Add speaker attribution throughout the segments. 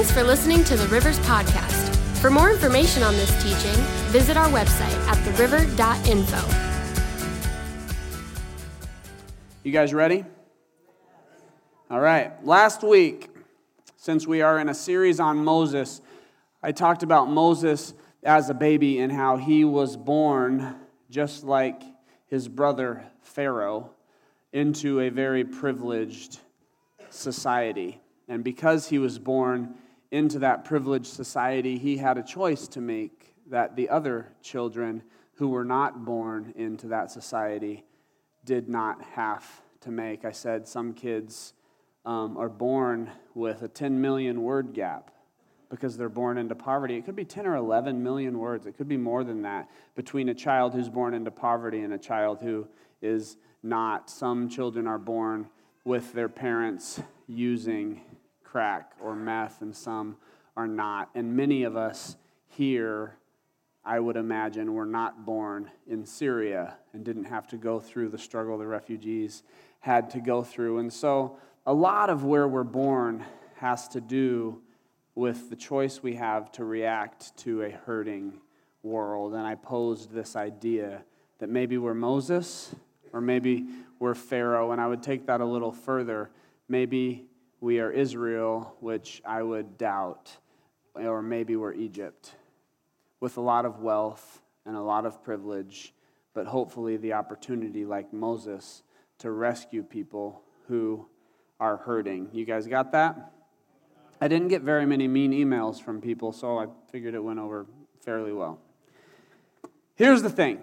Speaker 1: Thanks for listening to the Rivers Podcast. For more information on this teaching, visit our website at theriver.info.
Speaker 2: You guys ready? All right. Last week, since we are in a series on Moses, I talked about Moses as a baby and how he was born just like his brother Pharaoh into a very privileged society. And because he was born into that privileged society, he had a choice to make that the other children who were not born into that society did not have to make. I said some kids um, are born with a 10 million word gap because they're born into poverty. It could be 10 or 11 million words. It could be more than that between a child who's born into poverty and a child who is not. Some children are born with their parents using crack or meth, and some are not. And many of us here I would imagine, were not born in Syria and didn't have to go through the struggle the refugees had to go through. And so, a lot of where we're born has to do with the choice we have to react to a hurting world. And I posed this idea that maybe we're Moses or maybe we're Pharaoh. And I would take that a little further. Maybe we are Israel, which I would doubt, or maybe we're Egypt with a lot of wealth and a lot of privilege, but hopefully the opportunity, like Moses, to rescue people who are hurting. You guys got that? I didn't get very many mean emails from people, so I figured it went over fairly well. Here's the thing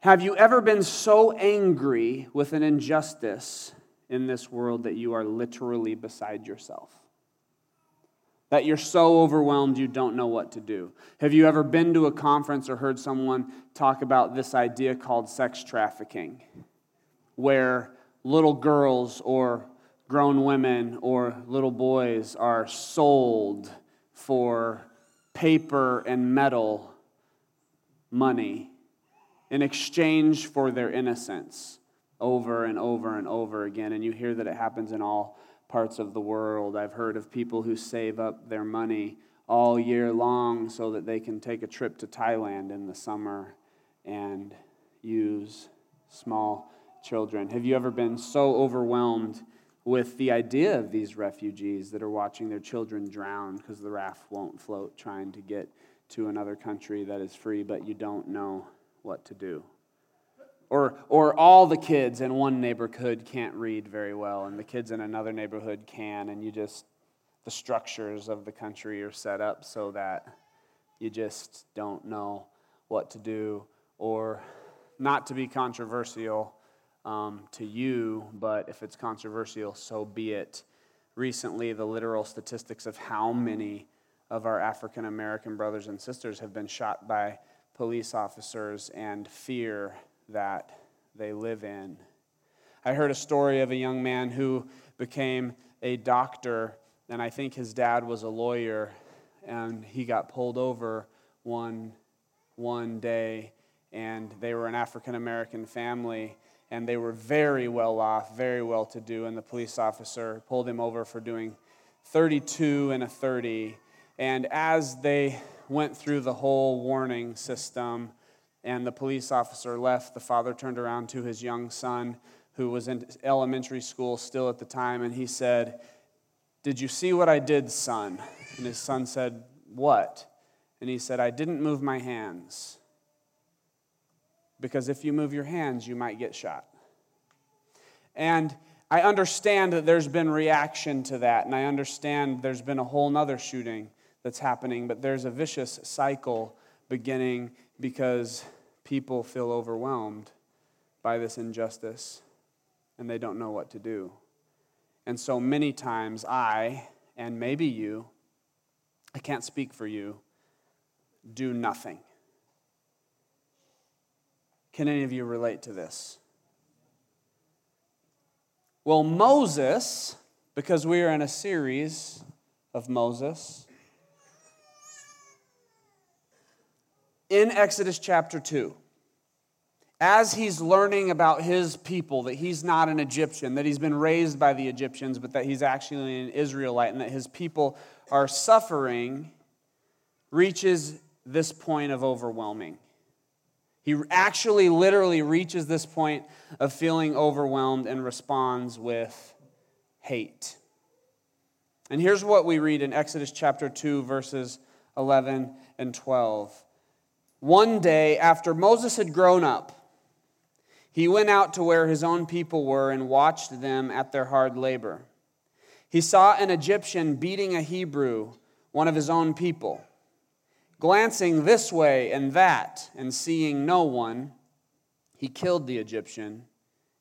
Speaker 2: Have you ever been so angry with an injustice in this world that you are literally beside yourself? that you're so overwhelmed you don't know what to do. Have you ever been to a conference or heard someone talk about this idea called sex trafficking, where little girls or grown women or little boys are sold for paper and metal money in exchange for their innocence over and over and over again? And you hear that it happens in all parts of the world. I've heard of people who save up their money all year long so that they can take a trip to Thailand in the summer and use small children. Have you ever been so overwhelmed with the idea of these refugees that are watching their children drown because the raft won't float trying to get to another country that is free, but you don't know what to do? Or, or all the kids in one neighborhood can't read very well, and the kids in another neighborhood can, and you just, the structures of the country are set up so that you just don't know what to do. Or, not to be controversial um, to you, but if it's controversial, so be it. Recently, the literal statistics of how many of our African American brothers and sisters have been shot by police officers and fear that they live in. I heard a story of a young man who became a doctor, and I think his dad was a lawyer, and he got pulled over one, one day, and they were an African American family, and they were very well off, very well to do, and the police officer pulled him over for doing 32 and a 30. And as they went through the whole warning system, and the police officer left, the father turned around to his young son, who was in elementary school still at the time, and he said, Did you see what I did, son? And his son said, What? And he said, I didn't move my hands. Because if you move your hands, you might get shot. And I understand that there's been reaction to that, and I understand there's been a whole nother shooting that's happening, but there's a vicious cycle beginning because people feel overwhelmed by this injustice and they don't know what to do. And so many times, I, and maybe you, I can't speak for you, do nothing. Can any of you relate to this? Well, Moses, because we are in a series of Moses, in Exodus chapter 2, as he's learning about his people, that he's not an Egyptian, that he's been raised by the Egyptians, but that he's actually an Israelite, and that his people are suffering, reaches this point of overwhelming. He actually literally reaches this point of feeling overwhelmed and responds with hate. And here's what we read in Exodus chapter 2, verses 11 and 12. One day, after Moses had grown up, he went out to where his own people were and watched them at their hard labor. He saw an Egyptian beating a Hebrew, one of his own people. Glancing this way and that, and seeing no one, he killed the Egyptian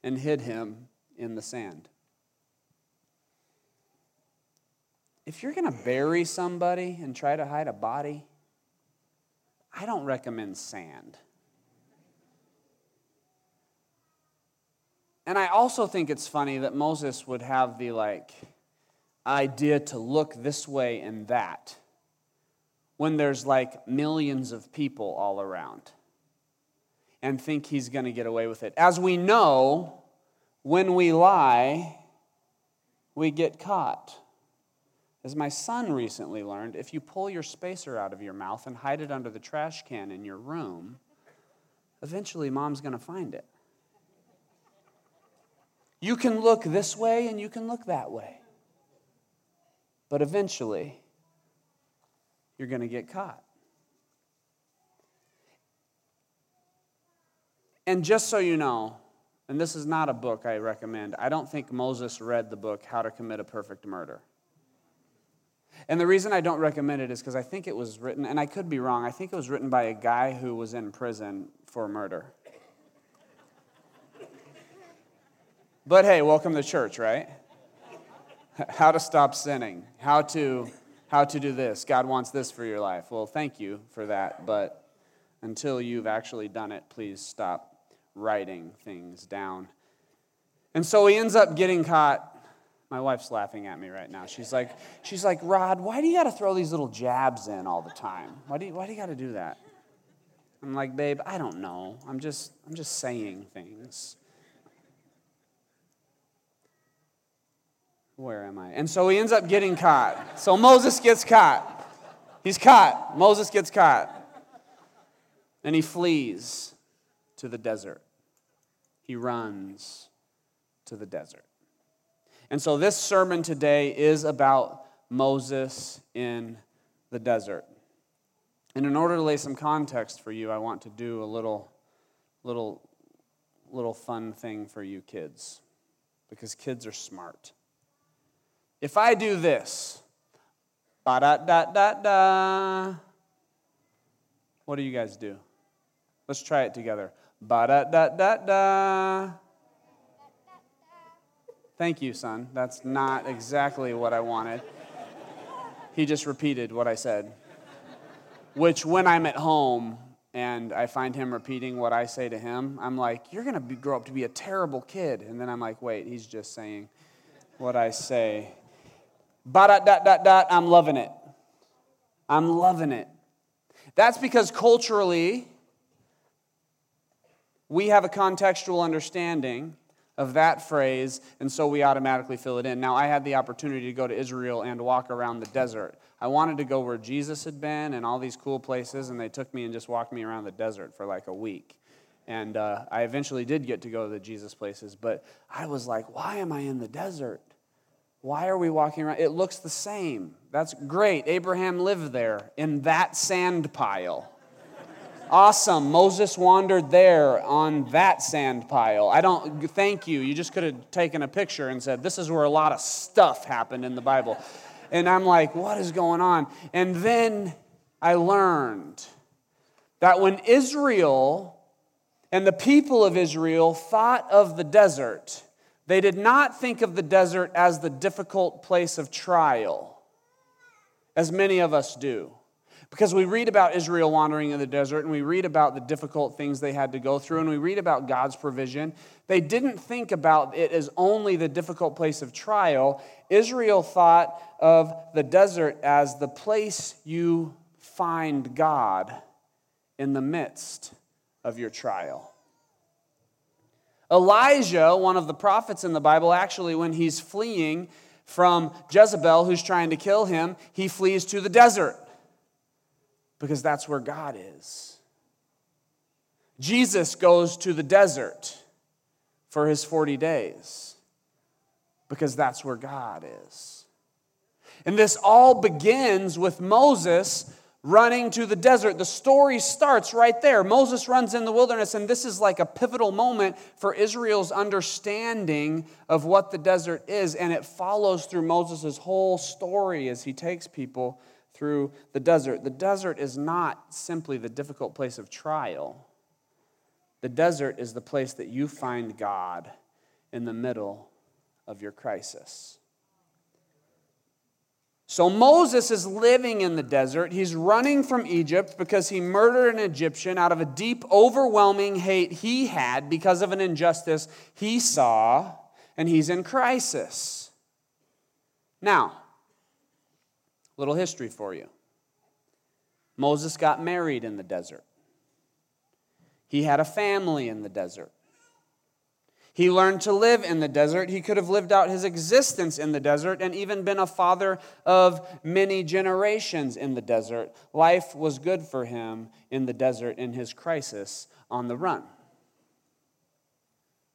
Speaker 2: and hid him in the sand. If you're going to bury somebody and try to hide a body, I don't recommend sand. And I also think it's funny that Moses would have the like idea to look this way and that when there's like millions of people all around and think he's going to get away with it. As we know, when we lie, we get caught. As my son recently learned, if you pull your spacer out of your mouth and hide it under the trash can in your room, eventually mom's going to find it. You can look this way and you can look that way. But eventually, you're going to get caught. And just so you know, and this is not a book I recommend, I don't think Moses read the book How to Commit a Perfect Murder. And the reason I don't recommend it is because I think it was written, and I could be wrong, I think it was written by a guy who was in prison for murder. But hey, welcome to church, right? How to stop sinning, how to how to do this. God wants this for your life. Well, thank you for that, but until you've actually done it, please stop writing things down. And so he ends up getting caught. My wife's laughing at me right now. She's like, she's like, Rod, why do you got to throw these little jabs in all the time? Why do you, why do you got to do that? I'm like, babe, I don't know. I'm just, I'm just saying things. Where am I? And so he ends up getting caught. So Moses gets caught. He's caught. Moses gets caught. And he flees to the desert. He runs to the desert. And so this sermon today is about Moses in the desert. And in order to lay some context for you, I want to do a little, little, little fun thing for you kids. Because kids are smart. If I do this, ba da da da da, what do you guys do? Let's try it together. Ba da da da da. Thank you, son. That's not exactly what I wanted. He just repeated what I said. Which, when I'm at home and I find him repeating what I say to him, I'm like, You're going to grow up to be a terrible kid. And then I'm like, Wait, he's just saying what I say Ba dot dot dot dot, I'm loving it. I'm loving it. That's because culturally, we have a contextual understanding of that phrase, and so we automatically fill it in. Now, I had the opportunity to go to Israel and walk around the desert. I wanted to go where Jesus had been and all these cool places, and they took me and just walked me around the desert for like a week. And uh, I eventually did get to go to the Jesus places, but I was like, why am I in the desert? Why are we walking around? It looks the same. That's great. Abraham lived there in that sand pile. Awesome. Moses wandered there on that sand pile. I don't, thank you. You just could have taken a picture and said, this is where a lot of stuff happened in the Bible. And I'm like, what is going on? And then I learned that when Israel and the people of Israel thought of the desert, they did not think of the desert as the difficult place of trial, as many of us do. Because we read about Israel wandering in the desert and we read about the difficult things they had to go through and we read about God's provision. They didn't think about it as only the difficult place of trial. Israel thought of the desert as the place you find God in the midst of your trial. Elijah, one of the prophets in the Bible, actually, when he's fleeing from Jezebel, who's trying to kill him, he flees to the desert because that's where God is. Jesus goes to the desert for his 40 days because that's where God is. And this all begins with Moses running to the desert. The story starts right there. Moses runs in the wilderness, and this is like a pivotal moment for Israel's understanding of what the desert is. And it follows through Moses' whole story as he takes people through the desert. The desert is not simply the difficult place of trial, the desert is the place that you find God in the middle of your crisis. So Moses is living in the desert. He's running from Egypt because he murdered an Egyptian out of a deep, overwhelming hate he had because of an injustice he saw, and he's in crisis. Now, little history for you Moses got married in the desert, he had a family in the desert. He learned to live in the desert. He could have lived out his existence in the desert and even been a father of many generations in the desert. Life was good for him in the desert in his crisis on the run.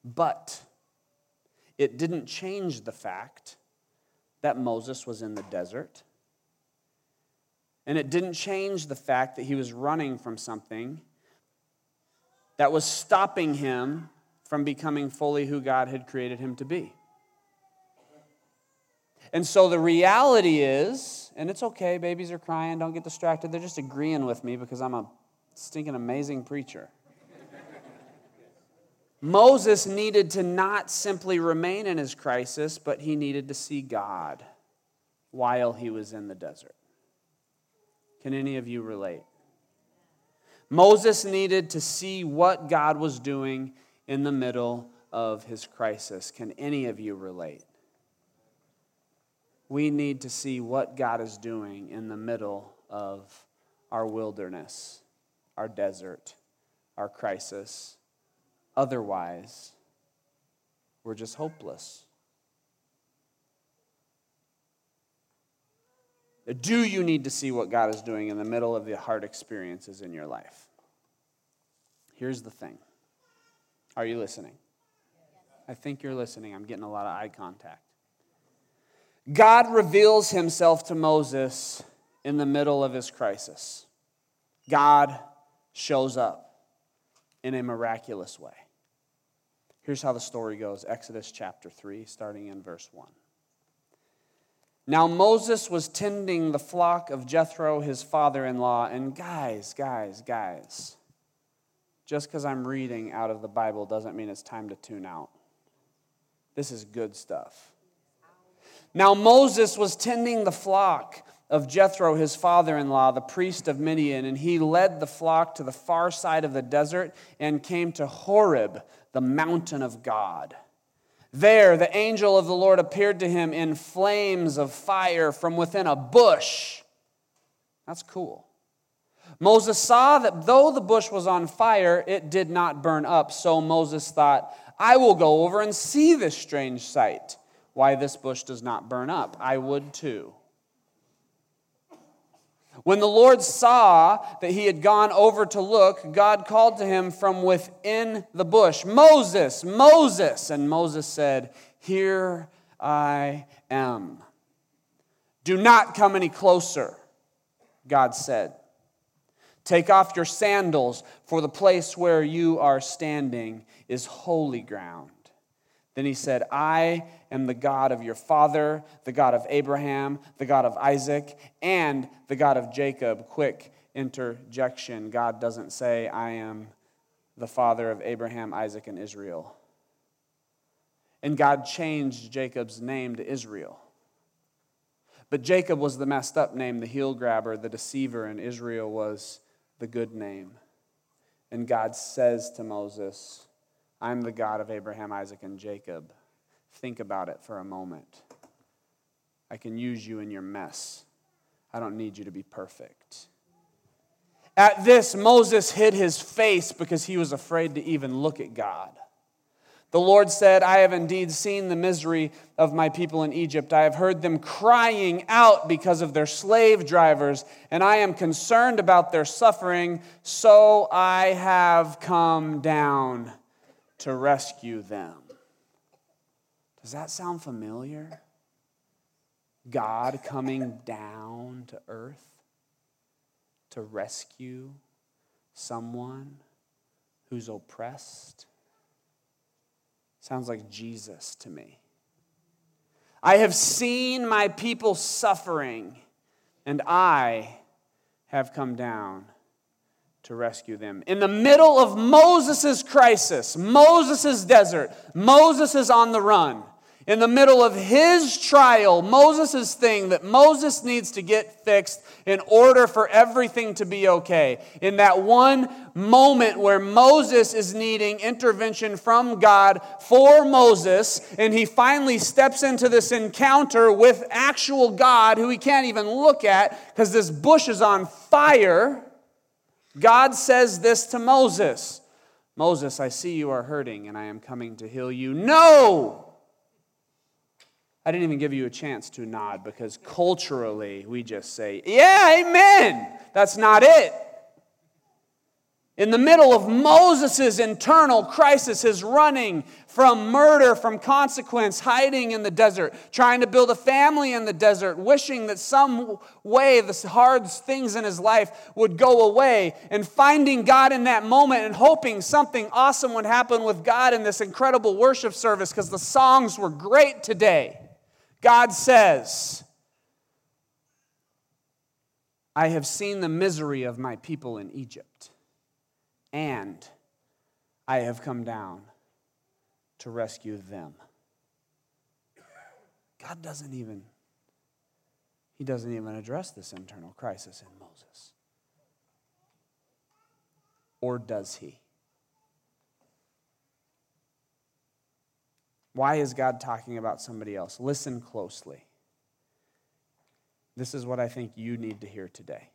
Speaker 2: But it didn't change the fact that Moses was in the desert. And it didn't change the fact that he was running from something that was stopping him from becoming fully who God had created him to be. And so the reality is, and it's okay, babies are crying, don't get distracted. They're just agreeing with me because I'm a stinking amazing preacher. Moses needed to not simply remain in his crisis, but he needed to see God while he was in the desert. Can any of you relate? Moses needed to see what God was doing in the middle of his crisis. Can any of you relate? We need to see what God is doing in the middle of our wilderness, our desert, our crisis. Otherwise, we're just hopeless. Do you need to see what God is doing in the middle of the hard experiences in your life? Here's the thing are you listening? I think you're listening. I'm getting a lot of eye contact. God reveals himself to Moses in the middle of his crisis. God shows up in a miraculous way. Here's how the story goes Exodus chapter 3, starting in verse 1. Now Moses was tending the flock of Jethro, his father in law, and guys, guys, guys, just because I'm reading out of the Bible doesn't mean it's time to tune out. This is good stuff. Now, Moses was tending the flock of Jethro, his father in law, the priest of Midian, and he led the flock to the far side of the desert and came to Horeb, the mountain of God. There, the angel of the Lord appeared to him in flames of fire from within a bush. That's cool. Moses saw that though the bush was on fire, it did not burn up. So Moses thought, I will go over and see this strange sight, why this bush does not burn up. I would too. When the Lord saw that he had gone over to look, God called to him from within the bush, Moses, Moses. And Moses said, Here I am. Do not come any closer, God said. Take off your sandals, for the place where you are standing is holy ground. Then he said, I am the God of your father, the God of Abraham, the God of Isaac, and the God of Jacob. Quick interjection God doesn't say, I am the father of Abraham, Isaac, and Israel. And God changed Jacob's name to Israel. But Jacob was the messed up name, the heel grabber, the deceiver, and Israel was the good name. And God says to Moses, I'm the God of Abraham, Isaac, and Jacob. Think about it for a moment. I can use you in your mess. I don't need you to be perfect. At this, Moses hid his face because he was afraid to even look at God. The Lord said, I have indeed seen the misery of my people in Egypt. I have heard them crying out because of their slave drivers, and I am concerned about their suffering, so I have come down to rescue them. Does that sound familiar? God coming down to earth to rescue someone who's oppressed? Sounds like Jesus to me. I have seen my people suffering, and I have come down to rescue them. In the middle of Moses' crisis, Moses' desert, Moses is on the run in the middle of his trial, Moses' thing that Moses needs to get fixed in order for everything to be okay. In that one moment where Moses is needing intervention from God for Moses, and he finally steps into this encounter with actual God who he can't even look at because this bush is on fire. God says this to Moses Moses, I see you are hurting, and I am coming to heal you. No! I didn't even give you a chance to nod because culturally we just say, Yeah, amen. That's not it. In the middle of Moses' internal crisis, his running from murder, from consequence, hiding in the desert, trying to build a family in the desert, wishing that some way the hard things in his life would go away, and finding God in that moment and hoping something awesome would happen with God in this incredible worship service because the songs were great today. God says, I have seen the misery of my people in Egypt, and I have come down to rescue them. God doesn't even he doesn't even address this internal crisis in Moses. Or does he? Why is God talking about somebody else? Listen closely. This is what I think you need to hear today.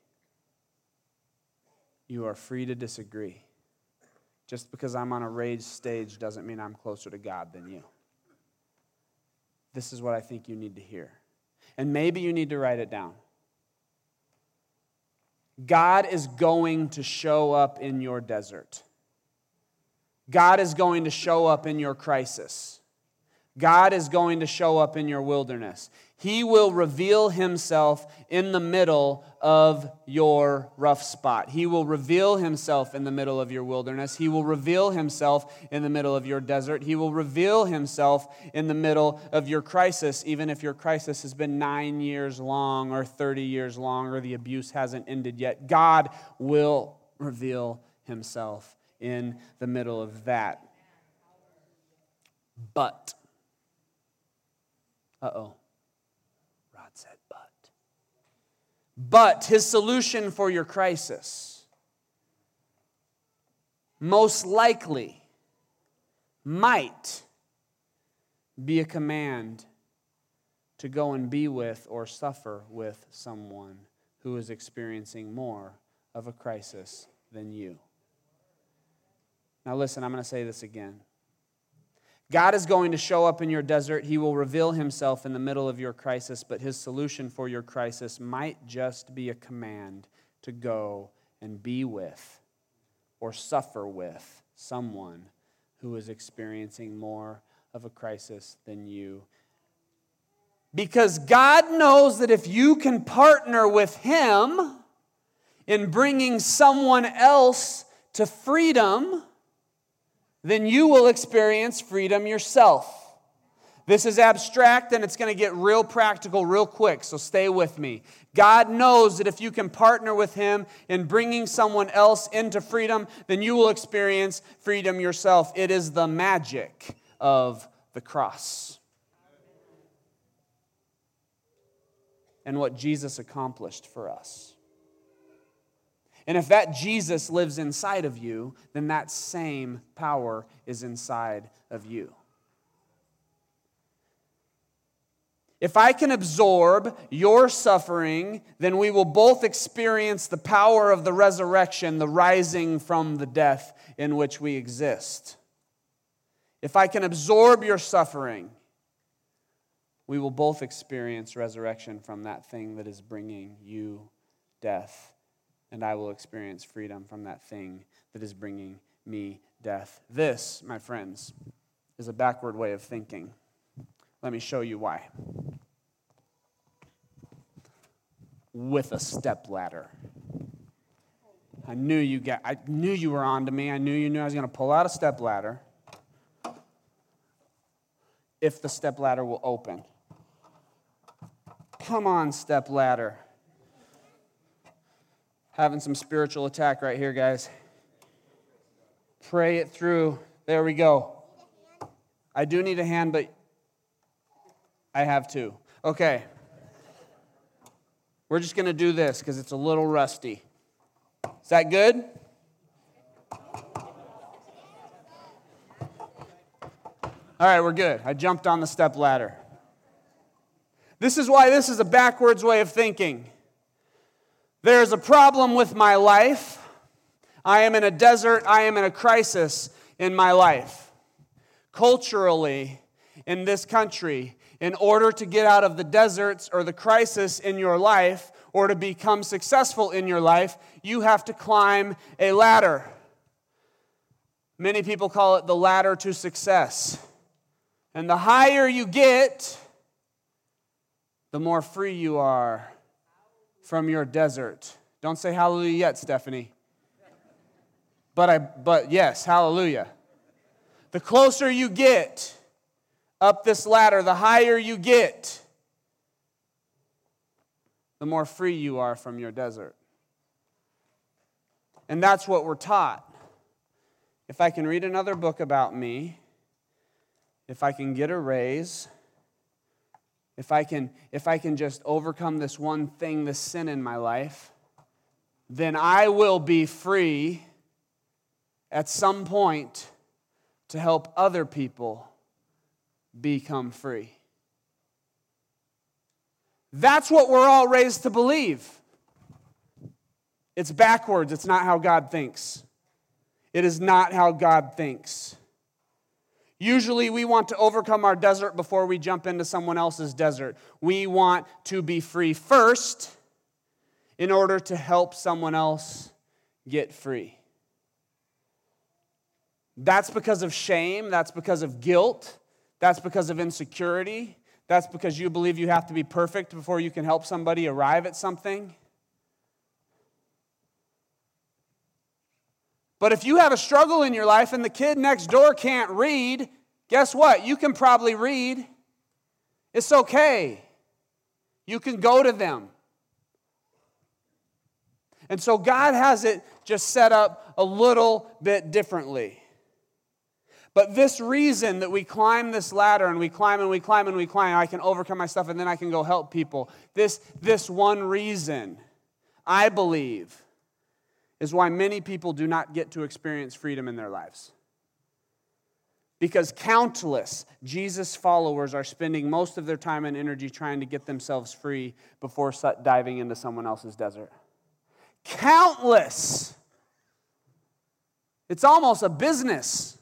Speaker 2: You are free to disagree. Just because I'm on a raised stage doesn't mean I'm closer to God than you. This is what I think you need to hear. And maybe you need to write it down. God is going to show up in your desert. God is going to show up in your crisis. God is going to show up in your wilderness. He will reveal himself in the middle of your rough spot. He will reveal himself in the middle of your wilderness. He will reveal himself in the middle of your desert. He will reveal himself in the middle of your crisis, even if your crisis has been nine years long or 30 years long or the abuse hasn't ended yet. God will reveal himself in the middle of that. But, uh oh. Rod said, but. But his solution for your crisis most likely might be a command to go and be with or suffer with someone who is experiencing more of a crisis than you. Now, listen, I'm going to say this again. God is going to show up in your desert. He will reveal himself in the middle of your crisis, but his solution for your crisis might just be a command to go and be with or suffer with someone who is experiencing more of a crisis than you. Because God knows that if you can partner with Him in bringing someone else to freedom, then you will experience freedom yourself. This is abstract and it's going to get real practical real quick, so stay with me. God knows that if you can partner with Him in bringing someone else into freedom, then you will experience freedom yourself. It is the magic of the cross. And what Jesus accomplished for us. And if that Jesus lives inside of you, then that same power is inside of you. If I can absorb your suffering, then we will both experience the power of the resurrection, the rising from the death in which we exist. if I can absorb your suffering, we will both experience resurrection from that thing that is bringing you death. And I will experience freedom from that thing that is bringing me death. This, my friends, is a backward way of thinking. Let me show you why. With a step ladder. I knew you got I knew you were on to me. I knew you knew I was going to pull out a step ladder. If the step ladder will open. Come on, step ladder. Having some spiritual attack right here, guys. Pray it through. There we go. I do need a hand, but I have two. Okay. We're just going to do this because it's a little rusty. Is that good? All right, we're good. I jumped on the step ladder. This is why this is a backwards way of thinking. There's a problem with my life. I am in a desert. I am in a crisis in my life. Culturally, in this country, in order to get out of the deserts or the crisis in your life or to become successful in your life, you have to climb a ladder. Many people call it the ladder to success. And the higher you get, the more free you are from your desert. Don't say hallelujah yet, Stephanie. But I but yes, hallelujah. The closer you get up this ladder, the higher you get, the more free you are from your desert. And that's what we're taught. If I can read another book about me, if I can get a raise, if I can, if I can just overcome this one thing, this sin in my life, then I will be free at some point to help other people become free. That's what we're all raised to believe. It's backwards. It's not how God thinks. It is not how God thinks. Usually, we want to overcome our desert before we jump into someone else's desert. We want to be free first in order to help someone else get free. That's because of shame, that's because of guilt, that's because of insecurity, that's because you believe you have to be perfect before you can help somebody arrive at something. But if you have a struggle in your life and the kid next door can't read, guess what? You can probably read. It's okay. You can go to them. And so God has it just set up a little bit differently. But this reason that we climb this ladder and we climb and we climb and we climb, I can overcome my stuff and then I can go help people. This, this one reason, I believe, is why many people do not get to experience freedom in their lives. Because countless Jesus followers are spending most of their time and energy trying to get themselves free before diving into someone else's desert. Countless. It's almost a business.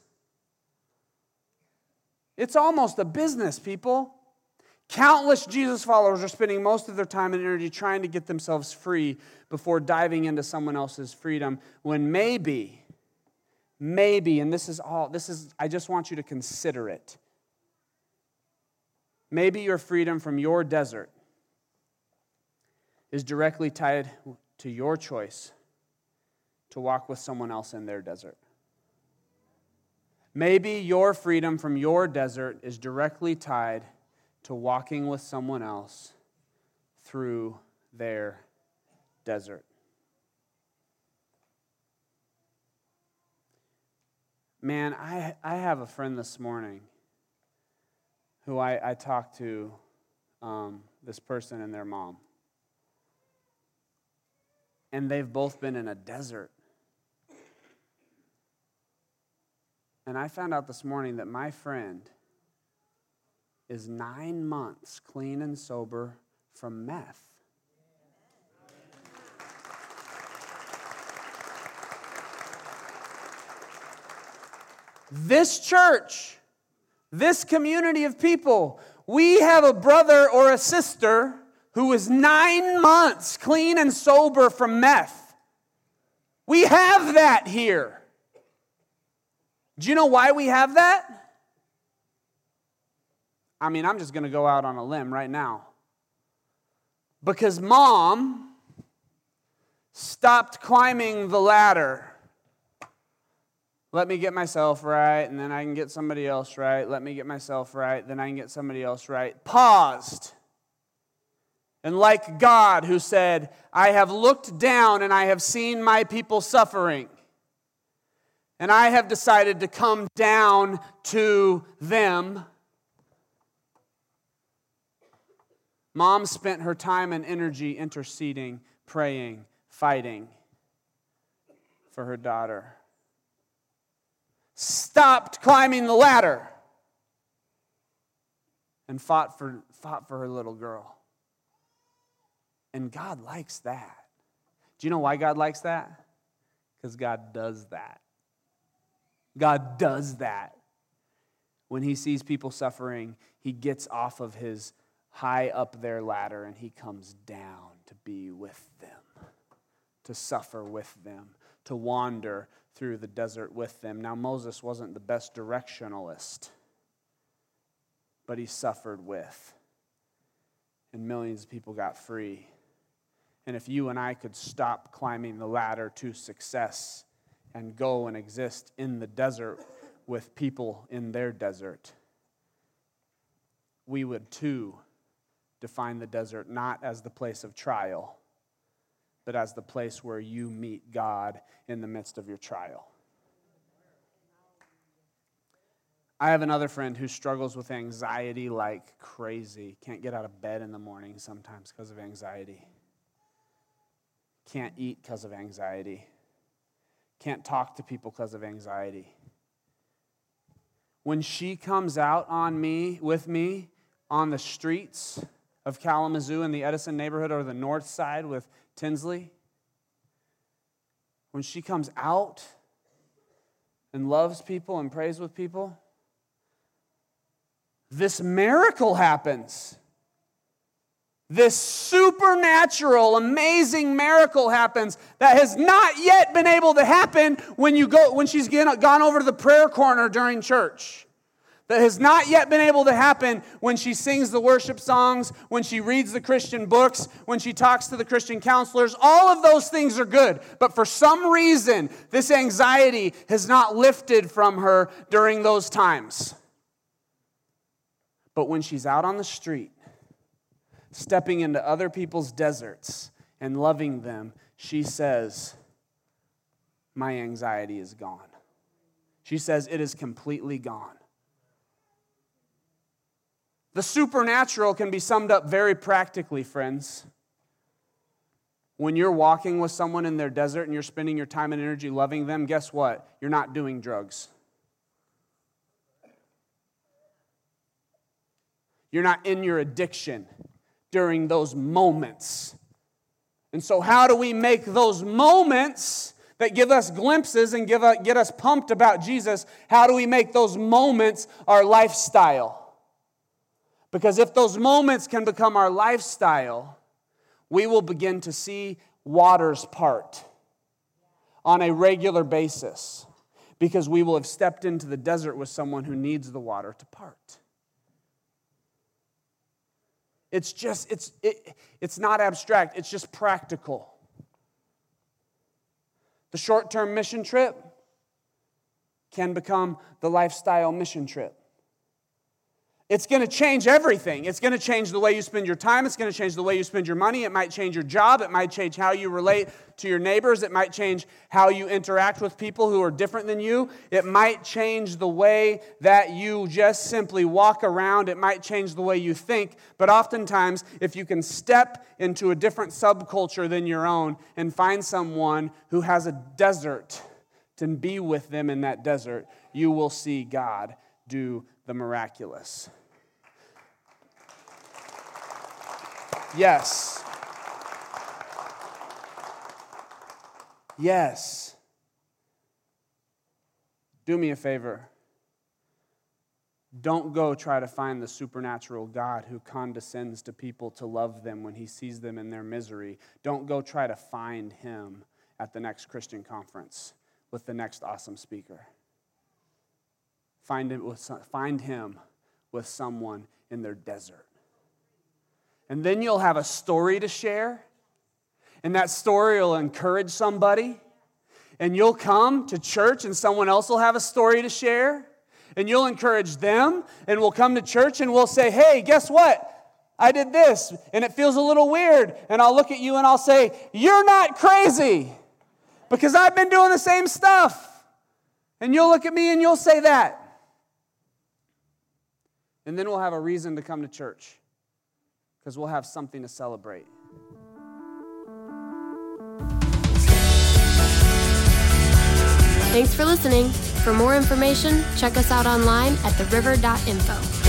Speaker 2: It's almost a business, people. Countless Jesus followers are spending most of their time and energy trying to get themselves free before diving into someone else's freedom when maybe, maybe, and this is all, this is, I just want you to consider it. Maybe your freedom from your desert is directly tied to your choice to walk with someone else in their desert. Maybe your freedom from your desert is directly tied to walking with someone else through their desert. Man, I, I have a friend this morning who I, I talked to, um, this person and their mom. And they've both been in a desert. And I found out this morning that my friend is nine months clean and sober from meth. This church this community of people, we have a brother or a sister who was nine months clean and sober from meth. We have that here. Do you know why we have that? I mean, I'm just going to go out on a limb right now. Because mom stopped climbing the ladder. Let me get myself right, and then I can get somebody else right. Let me get myself right, then I can get somebody else right. Paused. And like God, who said, I have looked down and I have seen my people suffering, and I have decided to come down to them. Mom spent her time and energy interceding, praying, fighting for her daughter. Stopped climbing the ladder and fought for, fought for her little girl. And God likes that. Do you know why God likes that? Because God does that. God does that. When he sees people suffering, he gets off of his high up their ladder and he comes down to be with them, to suffer with them, to wander through the desert with them. Now, Moses wasn't the best directionalist, but he suffered with. And millions of people got free. And if you and I could stop climbing the ladder to success and go and exist in the desert with people in their desert, we would too define the desert not as the place of trial, but as the place where you meet God in the midst of your trial. I have another friend who struggles with anxiety like crazy. Can't get out of bed in the morning sometimes because of anxiety. Can't eat because of anxiety. Can't talk to people because of anxiety. When she comes out on me, with me, on the streets of Kalamazoo in the Edison neighborhood or the north side with Tinsley, when she comes out and loves people and prays with people, this miracle happens this supernatural, amazing miracle happens that has not yet been able to happen when, you go, when she's gone over to the prayer corner during church. That has not yet been able to happen when she sings the worship songs, when she reads the Christian books, when she talks to the Christian counselors. All of those things are good. But for some reason, this anxiety has not lifted from her during those times. But when she's out on the street, stepping into other people's deserts and loving them, she says, My anxiety is gone. She says, It is completely gone. The supernatural can be summed up very practically, friends. When you're walking with someone in their desert and you're spending your time and energy loving them, guess what? You're not doing drugs. You're not in your addiction during those moments. And so, how do we make those moments that give us glimpses and give a, get us pumped about Jesus? How do we make those moments our lifestyle? Because if those moments can become our lifestyle, we will begin to see waters part on a regular basis because we will have stepped into the desert with someone who needs the water to part. It's just, it's, it, it's not abstract, it's just practical. The short term mission trip can become the lifestyle mission trip. It's going to change everything. It's going to change the way you spend your time. It's going to change the way you spend your money. It might change your job. It might change how you relate to your neighbors. It might change how you interact with people who are different than you. It might change the way that you just simply walk around. It might change the way you think. But oftentimes, if you can step into a different subculture than your own and find someone who has a desert to be with them in that desert, you will see God do the miraculous. Yes. Yes. Do me a favor. Don't go try to find the supernatural God who condescends to people to love them when he sees them in their misery. Don't go try to find him at the next Christian conference with the next awesome speaker. Find, it with, find him with someone in their desert. And then you'll have a story to share, and that story will encourage somebody. And you'll come to church, and someone else will have a story to share and you'll encourage them, and we'll come to church and we'll say, Hey, guess what? I did this, and it feels a little weird. And I'll look at you and I'll say, You're not crazy because I've been doing the same stuff. And you'll look at me and you'll say that. And then we'll have a reason to come to church because we'll have something to celebrate.
Speaker 1: Thanks for listening. For more information, check us out online at theriver.info.